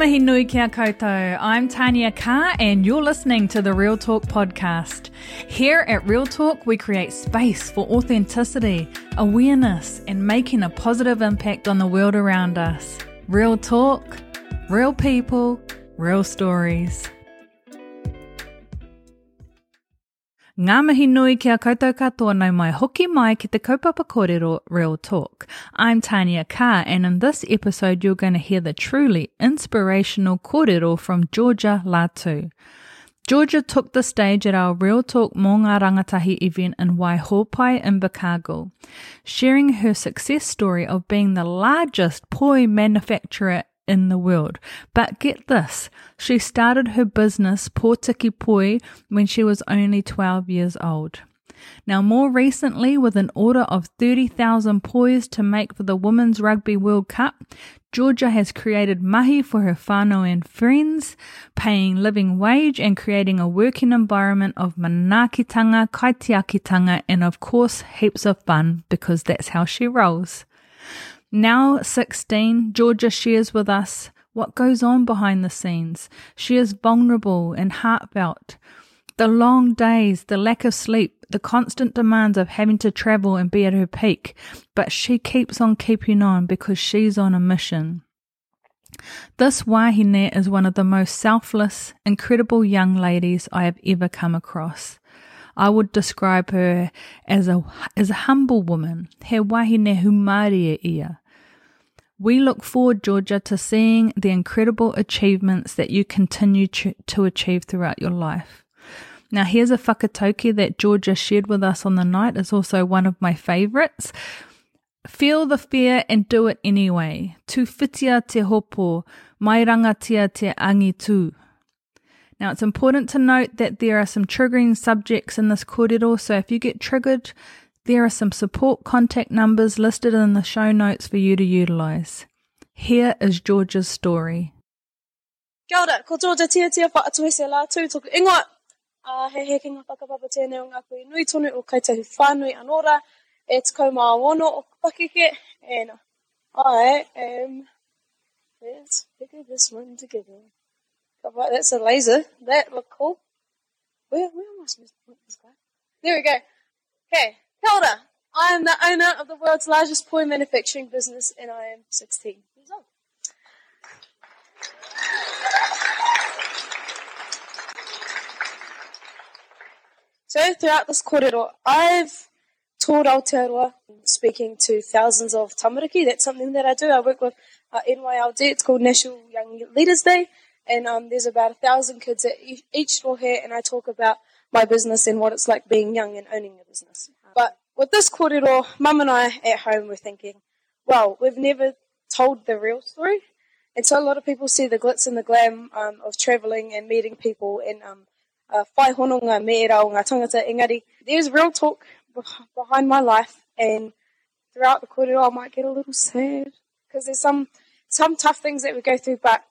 Mihi nui kia koutou. I'm Tanya Carr and you're listening to the Real Talk podcast. Here at Real Talk, we create space for authenticity, awareness, and making a positive impact on the world around us. Real talk, real people, real stories. Ngā mihi nui kia koutou katoa nau mai hoki mai ki te kaupapa kōrero Real Talk. I'm Tania Carr and in this episode you're going to hear the truly inspirational kōrero from Georgia Latu. Georgia took the stage at our Real Talk Mō Ngā Rangatahi event in Waihopai Invercargill, sharing her success story of being the largest poi manufacturer in the world. But get this, she started her business Pōtiki Poi when she was only 12 years old. Now, more recently, with an order of 30,000 pois to make for the Women's Rugby World Cup, Georgia has created mahi for her whānau and friends, paying living wage and creating a working environment of manaakitanga, kaitiakitanga, and of course, heaps of fun because that's how she rolls. Now 16, Georgia shares with us what goes on behind the scenes. She is vulnerable and heartfelt. The long days, the lack of sleep, the constant demands of having to travel and be at her peak, but she keeps on keeping on because she's on a mission. This wahine is one of the most selfless, incredible young ladies I have ever come across. I would describe her as a as a humble woman, he wahine hūmārie ia. We look forward, Georgia, to seeing the incredible achievements that you continue to, achieve throughout your life. Now, here's a whakatauki that Georgia shared with us on the night. It's also one of my favorites. Feel the fear and do it anyway. Tu whitia te hopo, mai rangatia te angi tū. Now, it's important to note that there are some triggering subjects in this kōrero, so if you get triggered, there are some support contact numbers listed in the show notes for you to utilise. Here is Georgia's story. Kia ora, ko Georgia tia tia whaatuese la tū toku ingoa. Uh, he he ki ngā whakapapa tēnei o ngā koe nui tonu o kaitahi whānui anora e te kaumā wono o pakeke. And I am, let's figure this one together. That's a laser. That look cool. Where, where am I supposed to put this guy? There we go. Okay, Ora. I am the owner of the world's largest poi manufacturing business and I am 16 years old. So throughout this kōrero, I've toured Aotearoa, speaking to thousands of tamariki. That's something that I do. I work with uh, NYLD. It's called National Young Leaders Day. And um, there's about a thousand kids at each store here, and I talk about my business and what it's like being young and owning a business. But with this kōrero, Mum and I at home were thinking, well, we've never told the real story. And so a lot of people see the glitz and the glam um, of travelling and meeting people and um, uh, whai me rao ngā tangata. Engari, there's real talk behind my life and throughout the kōrero I might get a little sad because there's some some tough things that we go through, but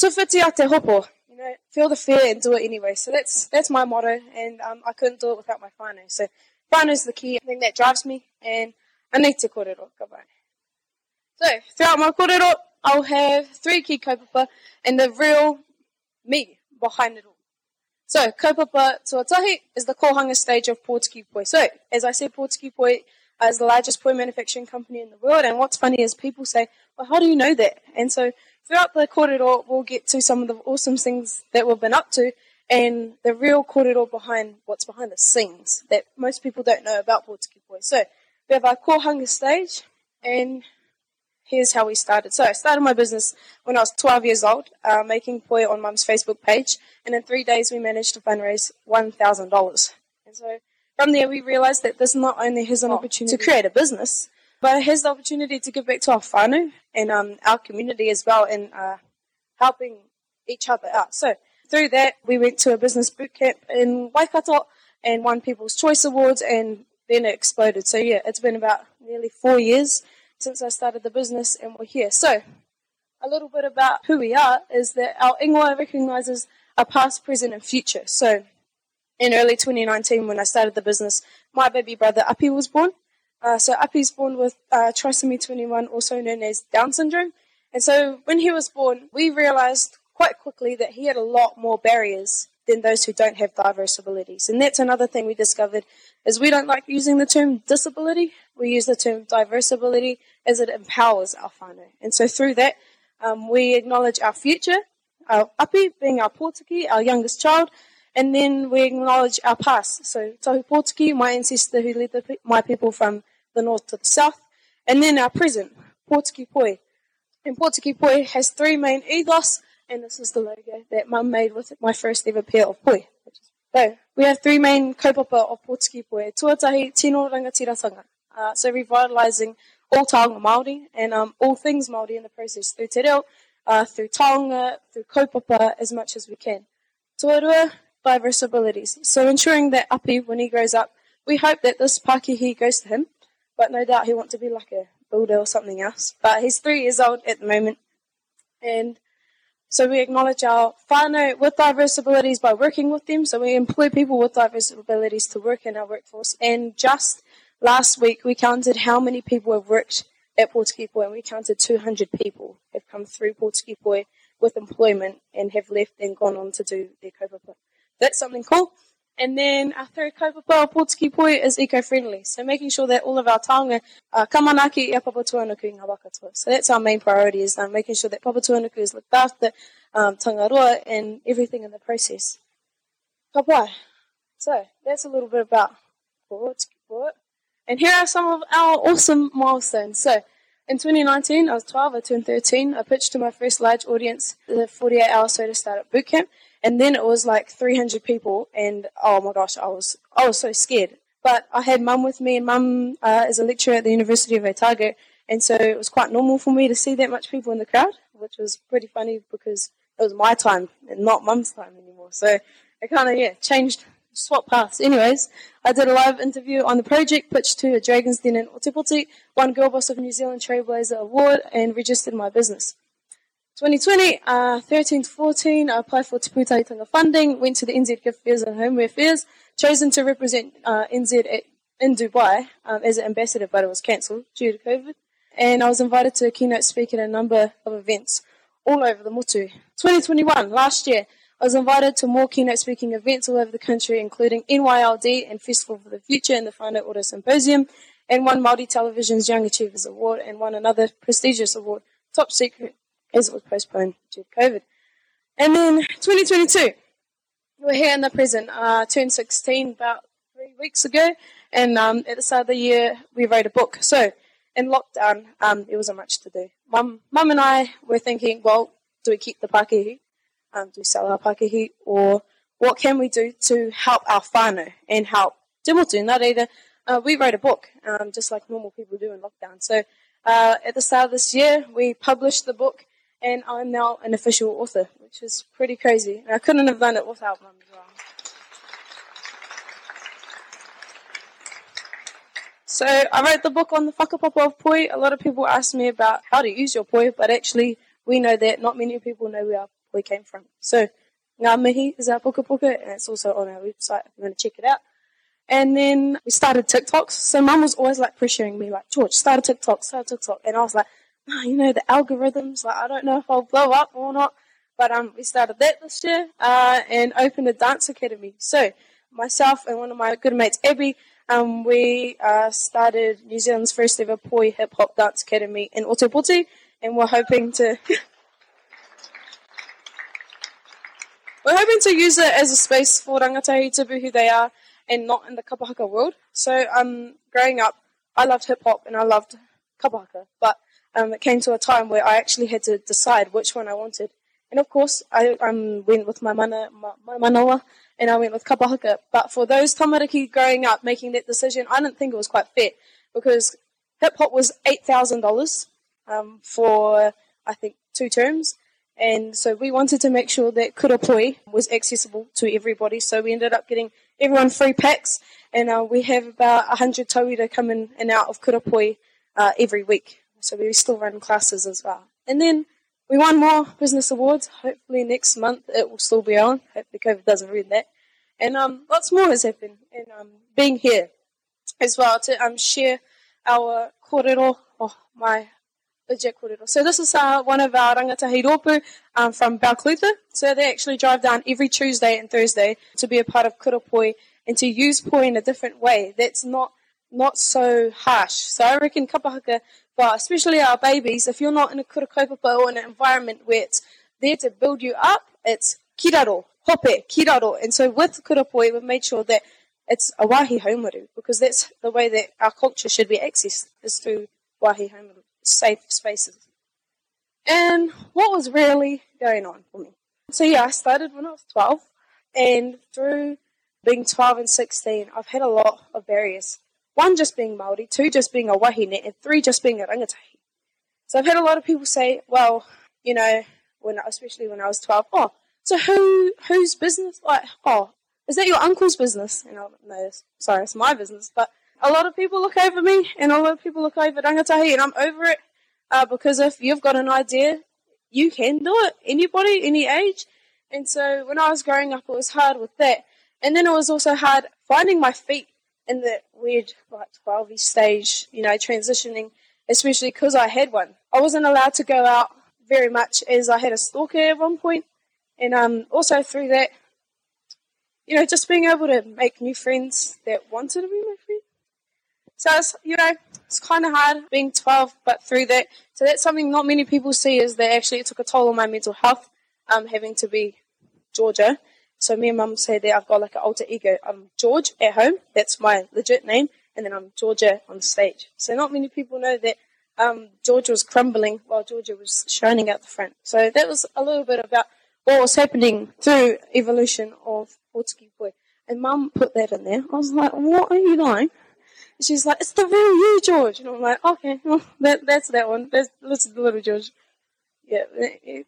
tuwhitia te hopo, you know, feel the fear and do it anyway. So that's that's my motto, and um, I couldn't do it without my whānau. So Fun is the key thing that drives me, and I need to kōrero. Goodbye. So, throughout my kōrero, I'll have three key kaupapa and the real me behind it all. So, kaupapa tuatahi is the kohanga stage of Pōtiki Poi. So, as I said, Pōtiki Poi is the largest poi manufacturing company in the world, and what's funny is people say, well, how do you know that? And so, throughout the kōrero, we'll get to some of the awesome things that we've been up to, and the real kōrero behind what's behind the scenes that most people don't know about Pōtiki Poi. So we have our kohanga stage, and here's how we started. So I started my business when I was 12 years old, uh, making poi on Mum's Facebook page, and in three days we managed to fundraise $1,000. And so from there we realized that this not only has an opportunity to create a business, but it has the opportunity to give back to our whānau and um, our community as well in uh, helping each other out. So through that, we went to a business boot camp in Waikato and won People's Choice Awards, and then it exploded. So, yeah, it's been about nearly four years since I started the business, and we're here. So, a little bit about who we are is that our ingoa recognises our past, present, and future. So, in early 2019, when I started the business, my baby brother Api was born. Uh, so Api's born with uh, trisomy 21, also known as Down syndrome. And so when he was born, we realized quite quickly that he had a lot more barriers than those who don't have diverse abilities. And that's another thing we discovered is we don't like using the term disability. We use the term diverse ability as it empowers our whānau. And so through that, um, we acknowledge our future, our api being our pōtiki, our youngest child, and then we acknowledge our past. So Tahu Pōtiki, my ancestor who led the, my people from the north to the south, and then our present, Pōtiki Poi. And Pōtiki Poi has three main ethos, and this is the logo that Mum made with my first ever pair of poi. So, we have three main kaupapa of Pōtiki Poi. Tuatahi, tino rangatiratanga. Uh, so revitalising all taonga Māori and um, all things Māori in the process through te reo, uh, through taonga, through kaupapa as much as we can. Tuarua, diverse abilities. So ensuring that Api, when he grows up, we hope that this Pakihi goes to him, but no doubt he wants to be like a builder or something else. But he's three years old at the moment, and so we acknowledge our whānau with diverse abilities by working with them. So we employ people with diverse abilities to work in our workforce. And just last week, we counted how many people have worked at Pōtiki Poi, and we counted 200 people have come through Pōtiki Poi with employment and have left and gone on to do their kaupapa. That's something cool. And then our third kaupapa of Pōtiki Poi is eco-friendly. So making sure that all of our taonga uh, kamanaki ia papatuanuku i ngā wakatua. So that's our main priority is um, making sure that papatuanuku is looked after, um, tangaroa, and everything in the process. Ka So that's a little bit about Pōtiki Poi. And here are some of our awesome milestones. So in 2019, I was 12, I turned 13. I pitched to my first large audience, the 48 hour soda startup bootcamp and then it was like 300 people, and oh my gosh, I was I was so scared. But I had mum with me, and mum uh, is a lecturer at the University of Otago, and so it was quite normal for me to see that much people in the crowd, which was pretty funny because it was my time and not mum's time anymore. So it kind of yeah changed, swap paths. Anyways, I did a live interview on the project, pitched to a Dragons Den in Otepoti, won Girl Boss of New Zealand Trailblazer Award, and registered my business. 2020, uh, 13 to 14, I applied for Te Pūtahitanga funding, went to the NZ Gift Fairs and Homeware Fairs, chosen to represent uh, NZ at, in Dubai um, as an ambassador, but it was cancelled due to COVID. And I was invited to keynote speak at a number of events all over the Motu. 2021, last year, I was invited to more keynote speaking events all over the country, including NYLD and Festival for the Future and the Whānau Ora Symposium, and won Māori Television's Young Achievers Award and won another prestigious award, Top Secret as it was postponed due to COVID. And then 2022, we're here in the present. Uh, turned 16 about three weeks ago, and um, at the start of the year, we wrote a book. So in lockdown, um, there wasn't much to do. Mum, Mum and I were thinking, well, do we keep the Pakihi? Um, do we sell our Pakihi? Or what can we do to help our whānau and help Te Motu, not either? Uh, we wrote a book, um, just like normal people do in lockdown. So uh, at the start of this year, we published the book and I'm now an official author, which is pretty crazy. And I couldn't have done it without mum as well. So I wrote the book on the whakapapa of poi. A lot of people ask me about how to use your poi, but actually we know that not many people know where our poi came from. So Ngā Mihi is our puka puka, and it's also on our website if you want to check it out. And then we started TikToks. So mum was always like pressuring me, like, George, start a TikTok, start a TikTok. And I was like, you know, the algorithms. Like, I don't know if I'll blow up or not. But um, we started that this year uh, and opened a dance academy. So myself and one of my good mates, Abby, um, we uh, started New Zealand's first ever Poi Hip Hop Dance Academy in Otepoti, and we're hoping to we're hoping to use it as a space for rangatahi to be who they are and not in the kapahaka world. So um, growing up, I loved hip hop and I loved kapahaka, but um, it came to a time where I actually had to decide which one I wanted. And of course, I um, went with my mana, my, my manawa, and I went with kapahaka. But for those tamariki growing up making that decision, I didn't think it was quite fair because hip hop was eight thousand um, dollars for I think two terms, and so we wanted to make sure that Kurapoi was accessible to everybody. So we ended up getting everyone free packs, and uh, we have about hundred tauira come in and out of Kurapoi uh, every week. So we still run classes as well. And then we won more business awards. Hopefully next month it will still be on. Hopefully COVID doesn't ruin that. And um, lots more has happened. And um, being here as well to um, share our kōrero, oh, my legit kōrero. So this is uh, one of our rangatahi rōpū um, from Balclutha. So they actually drive down every Tuesday and Thursday to be a part of Kurapoi and to use poi in a different way. That's not not so harsh. So I reckon kapahaka, but especially our babies, if you're not in a kura kaupapa or in an environment where it's there to build you up, it's kiraro, hope, kiraro. And so with kurapoi, we've made sure that it's a wahi haumaru, because that's the way that our culture should be accessed, is through wahi haumaru, safe spaces. And what was really going on for me? So yeah, I started when I was 12, and through being 12 and 16, I've had a lot of barriers. One just being Māori, two just being a wahine, and three just being a rangatahi. So I've had a lot of people say, well, you know, when especially when I was 12, oh, so who whose business? Like, oh, is that your uncle's business? And I'm no, sorry, it's my business. But a lot of people look over me, and a lot of people look over rangatahi, and I'm over it uh, because if you've got an idea, you can do it. Anybody, any age. And so when I was growing up, it was hard with that. And then it was also hard finding my feet in the weird like 12 stage, you know, transitioning, especially because I had one. I wasn't allowed to go out very much as I had a stalker at one point, and um, also through that, you know, just being able to make new friends that wanted to be my friend. So it's, you know, it's kind of hard being 12, but through that, so that's something not many people see is that actually it took a toll on my mental health, um, having to be Georgia. So me and mum say that I've got like an alter ego. I'm George at home, that's my legit name, and then I'm Georgia on stage. So not many people know that um, Georgia was crumbling while Georgia was shining out the front. So that was a little bit about what was happening through evolution of Pōtiki Poi. And mum put that in there. I was like, what are you doing? And she's like, it's the real you, George. And I'm like, okay, well, that, that's that one. That's, that's the little George. Yeah,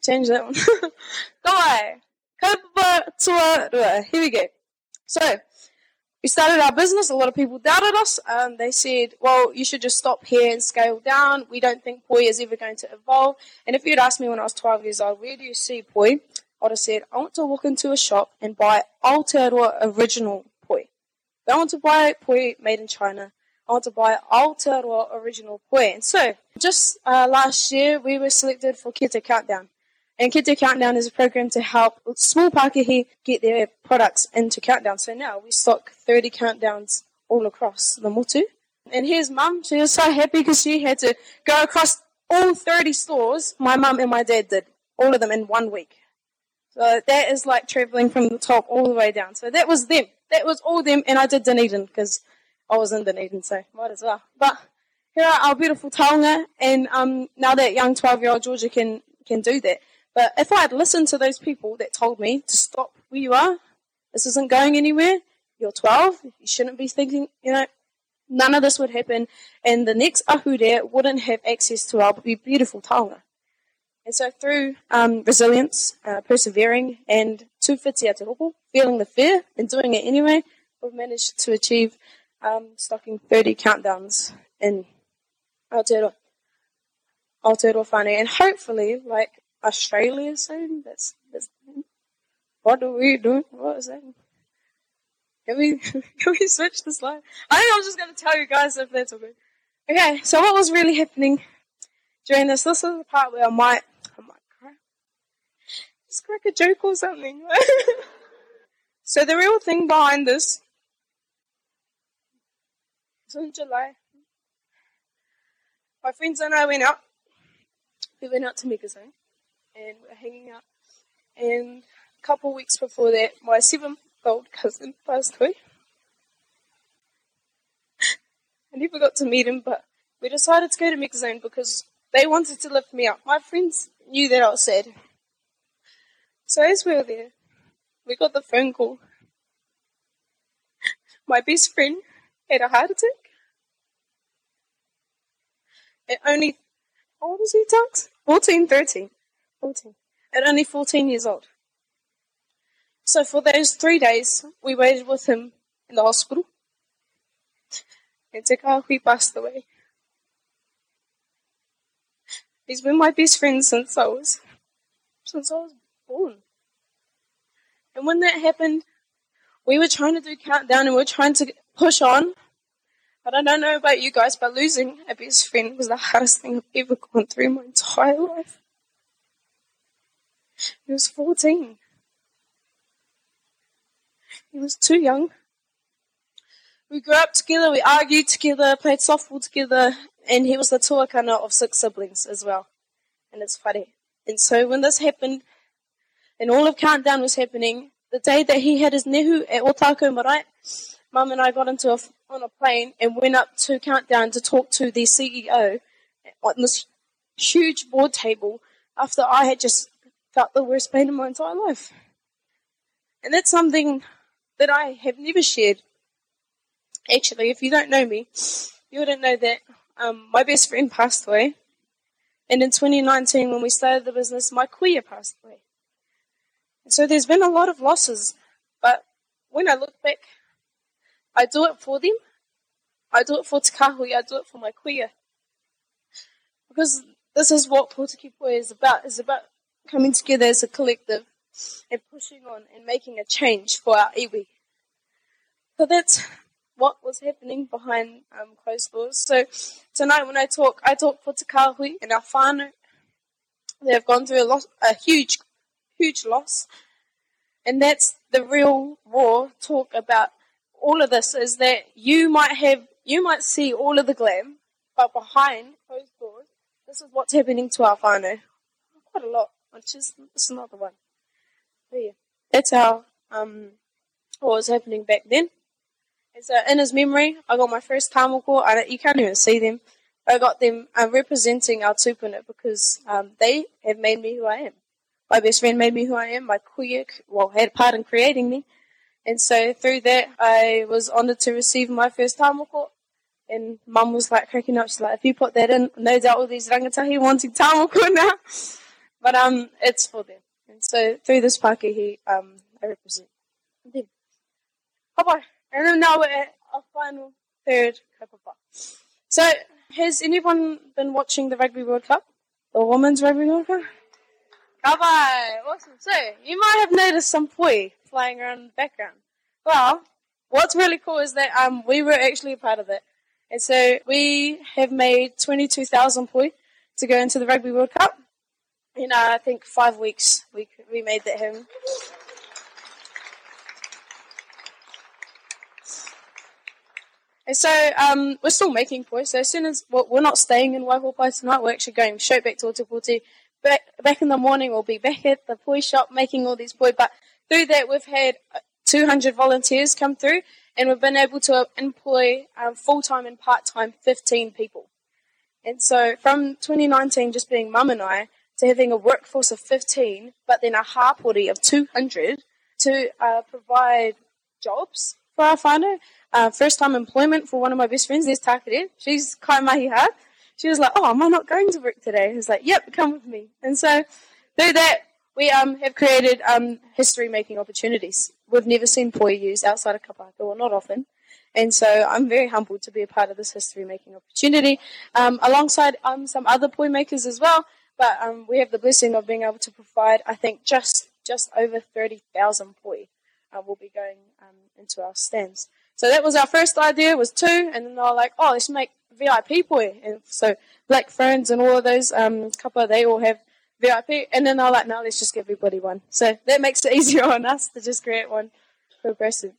change that one. Away. Here we go. So, we started our business. A lot of people doubted us. Um, they said, well, you should just stop here and scale down. We don't think Poi is ever going to evolve. And if you'd asked me when I was 12 years old, where do you see Poi? I would have said, I want to walk into a shop and buy Aotearoa original Poi. I want to buy Poi made in China. I want to buy Aotearoa original Poi. And so, just uh, last year, we were selected for Kete Countdown. And Kete Countdown is a program to help small Pākehī get their products into Countdown. So now we stock 30 Countdowns all across the motu. And here's mum. She was so happy because she had to go across all 30 stores. My mum and my dad did. All of them in one week. So that is like traveling from the top all the way down. So that was them. That was all them. And I did Dunedin because I was in Dunedin, so might as well. But here are our beautiful taonga. And um, now that young 12 year old Georgia can, can do that. But if I had listened to those people that told me to stop where you are, this isn't going anywhere, you're 12, you shouldn't be thinking, you know, none of this would happen, and the next ahure wouldn't have access to our beautiful taonga. And so through um, resilience, uh, persevering, and tūwhitia te hopo, feeling the fear and doing it anyway, we've managed to achieve um, stocking 30 countdowns in Aotearoa, Aotearoa whānau. And hopefully, like Australia soon. That's, that's what are we doing? What is that? Can we can we switch the slide? I think I'm just gonna tell you guys if that's okay. Okay, so what was really happening during this? This is the part where I might I might cry. Just crack a joke or something. so the real thing behind this is in July. My friends and I went out. We went out to Megazone and we're hanging out. And a couple weeks before that, my seven-year-old cousin passed away. I never got to meet him, but we decided to go to Megazone because they wanted to lift me up. My friends knew that I was sad. So as we were there, we got the phone call. My best friend had a heart attack. At only, how old was he, Tux? 14, 13. 14. At only 14 years old. So for those three days, we waited with him in the hospital. And Te Kahui passed away. He's been my best friend since I was, since I was born. And when that happened, we were trying to do countdown and we were trying to push on, But I don't know about you guys, but losing a best friend was the hardest thing I've ever gone through in my entire life. He was 14. He was too young. We grew up together, we argued together, played softball together, and he was the tuakana of six siblings as well. And it's funny. And so when this happened, and all of Countdown was happening, the day that he had his nehu at Ōtākou Marae, Mum and I got into a, on a plane and went up to Countdown to talk to the CEO on this huge board table after I had just felt the worst pain in my entire life. And that's something that I have never shared. Actually, if you don't know me, you wouldn't know that um, my best friend passed away. And in 2019, when we started the business, my kuia passed away. And so there's been a lot of losses. But when I look back, I do it for them. I do it for Te Kahui. I do it for my kuia. Because this is what Poi is about. It's about coming together as a collective and pushing on and making a change for our iwi. So that's what was happening behind um, closed doors. So tonight when I talk, I talk for Te Kahui and our whānau. They have gone through a, loss, a huge, huge loss. And that's the real raw talk about all of this is that you might have, you might see all of the glam, but behind closed doors, this is what's happening to our whānau. Quite a lot, which is, this is another one. But yeah, that's how, um, what was happening back then. And so in his memory, I got my first tamoko, and you can't even see them. I got them um, representing our tupuna because um, they have made me who I am. My best friend made me who I am. My kuia, well, had a part in creating me. And so through that, I was honoured to receive my first tamoko. And mum was like cracking up. She's like, if you put that in, no doubt all these rangatahi wanting tamoko now. But um, it's for them. And so through this Pākehī, um, I represent them. Bye-bye. And then now we're at our final third kaupapa. So, has anyone been watching the Rugby World Cup? The Women's Rugby World Cup? Kapai! Awesome. So, you might have noticed some poi flying around in the background. Well, what's really cool is that um, we were actually a part of it. And so we have made 22,000 poi to go into the Rugby World Cup. In, uh, I think, five weeks, we, we made that happen. And so um, we're still making poi. So as soon as well, we're not staying in Waihopai tonight, we're actually going straight back to Otepoti. Back, back in the morning, we'll be back at the poi shop making all these poi. But through that, we've had 200 volunteers come through, and we've been able to employ um, full time and part time 15 people. And so from 2019, just being mum and I, to having a workforce of 15, but then a hapori of 200 to uh, provide jobs for our whānau uh, first time employment for one of my best friends. There's Takere. She's kai mahiha. She was like, "Oh, am I not going to work today?" I was like, "Yep, come with me." And so through that, we um, have created um, history making opportunities. We've never seen poi used outside of Kapaka, or not often. And so I'm very humbled to be a part of this history making opportunity, um, alongside um, some other poi makers as well. But um, we have the blessing of being able to provide, I think, just just over 30,000 poi uh, will be going um, into our stands. So that was our first idea, was two, and then they were like, oh, let's make VIP poi. And so Black Ferns and all of those um, couple, they all have VIP. And then they're like, no, let's just give everybody one. So that makes it easier on us to just create one progressive.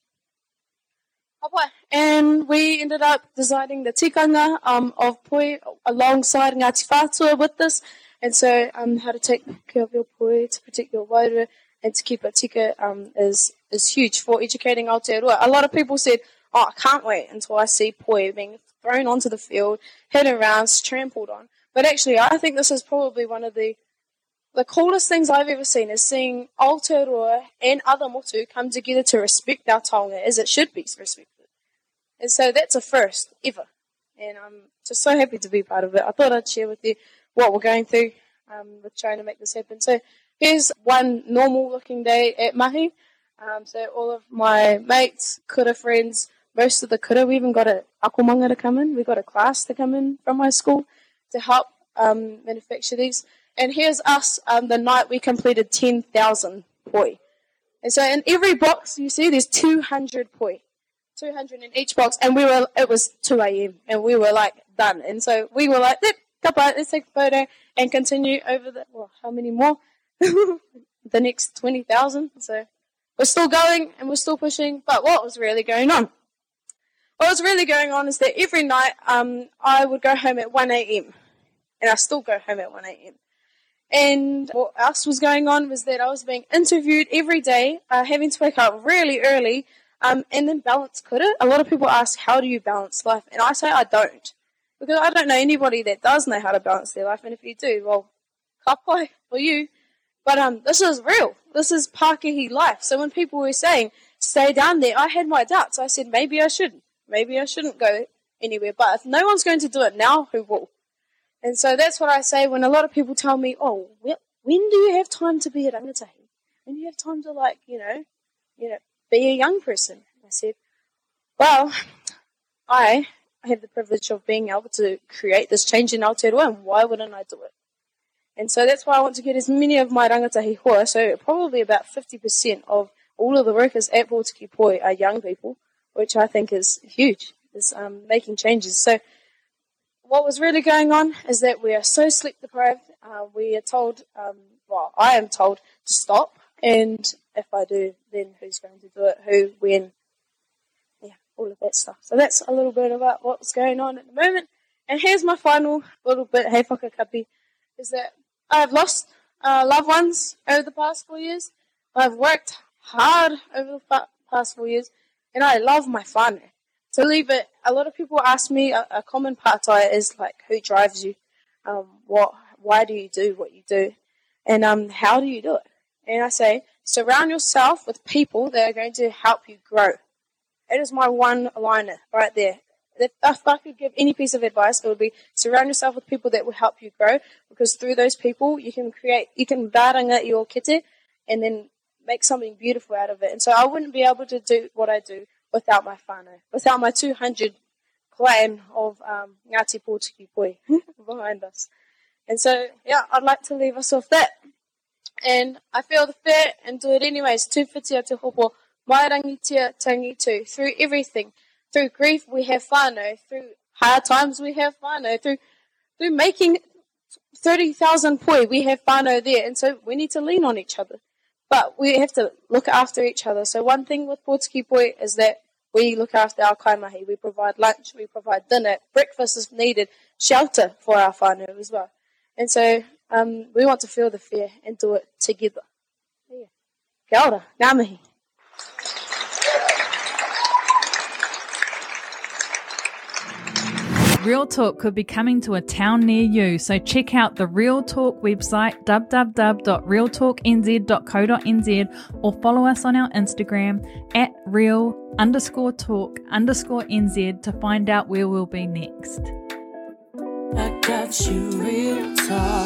And we ended up designing the tikanga um, of poi alongside Ngāti Whātua with this. And so um, how to take care of your poi to protect your wairua and to keep it tika um, is is huge for educating Aotearoa. A lot of people said, oh, I can't wait until I see poi being thrown onto the field, hit around, trampled on. But actually, I think this is probably one of the the coolest things I've ever seen is seeing Aotearoa and other motu come together to respect our taonga as it should be respected. And so that's a first ever. And I'm just so happy to be part of it. I thought I'd share with you what we're going through um, with trying to make this happen. So here's one normal looking day at Mahi. Um, so all of my mates, kura friends, most of the kura, we even got a akomanga to come in. We got a class to come in from my school to help um, manufacture these. And here's us um, the night we completed 10,000 poi. And so in every box you see there's 200 poi. 200 in each box, and we were, it was 2 a.m., and we were like done. And so we were like, kapa, let's take a photo and continue over the, well, how many more? the next 20,000. So we're still going and we're still pushing, but what was really going on? What was really going on is that every night um, I would go home at 1 a.m. and I still go home at 1 a.m. And what else was going on was that I was being interviewed every day, uh, having to wake up really early, um, and then balance could it. A lot of people ask, how do you balance life? And I say, I don't. Because I don't know anybody that does know how to balance their life, and if you do, well, kapai for you. But um, this is real. This is Pākehī life. So when people were saying, stay down there, I had my doubts. I said, maybe I shouldn't. Maybe I shouldn't go anywhere. But if no one's going to do it now, who will? And so that's what I say when a lot of people tell me, oh, when do you have time to be a rangatahi? When do you have time to, like, you know, you know, be a young person? I said, well, I have the privilege of being able to create this change in Aotearoa, and why wouldn't I do it? And so that's why I want to get as many of my rangatahi hoa, so probably about 50% of all of the workers at Pōtiki Poi are young people, which I think is huge, is um, making changes. So what was really going on is that we are so sleep deprived. Uh, we are told, um, well, I am told to stop, and if I do, then who's going to do it, who, when, all of that stuff. So that's a little bit about what's going on at the moment. And here's my final little bit, hey whakakapi, is that I've lost uh, loved ones over the past four years. I've worked hard over the past four years, and I love my whānau. To leave it, a lot of people ask me, a, a common pātai is like, who drives you? Um, what, why do you do what you do? And um, how do you do it? And I say, surround yourself with people that are going to help you grow. It is my one liner right there if, I could give any piece of advice, it would be surround yourself with people that will help you grow because through those people you can create, you can baranga your kite and then make something beautiful out of it. And so I wouldn't be able to do what I do without my whānau, without my 200 clan of um, Ngāti Pōtiki Poi behind us. And so, yeah, I'd like to leave us off that. And I feel the fear and do it anyways. Tūwhitia te hopo, mai rangitia tangi tū, through everything. Through grief, we have whānau. Through hard times, we have whānau. Through, through making 30,000 poi, we have whānau there. And so we need to lean on each other. But we have to look after each other. So one thing with Pōtiki Poi is that we look after our kaimahi. We provide lunch, we provide dinner, breakfast is needed, shelter for our whānau as well. And so um, we want to feel the fear and do it together. Yeah. Kia ora, ngā mihi. Real Talk could be coming to a town near you, so check out the Real Talk website www.realtalknz.co.nz or follow us on our Instagram at real underscore talk underscore nz to find out where we'll be next. I got you real talk.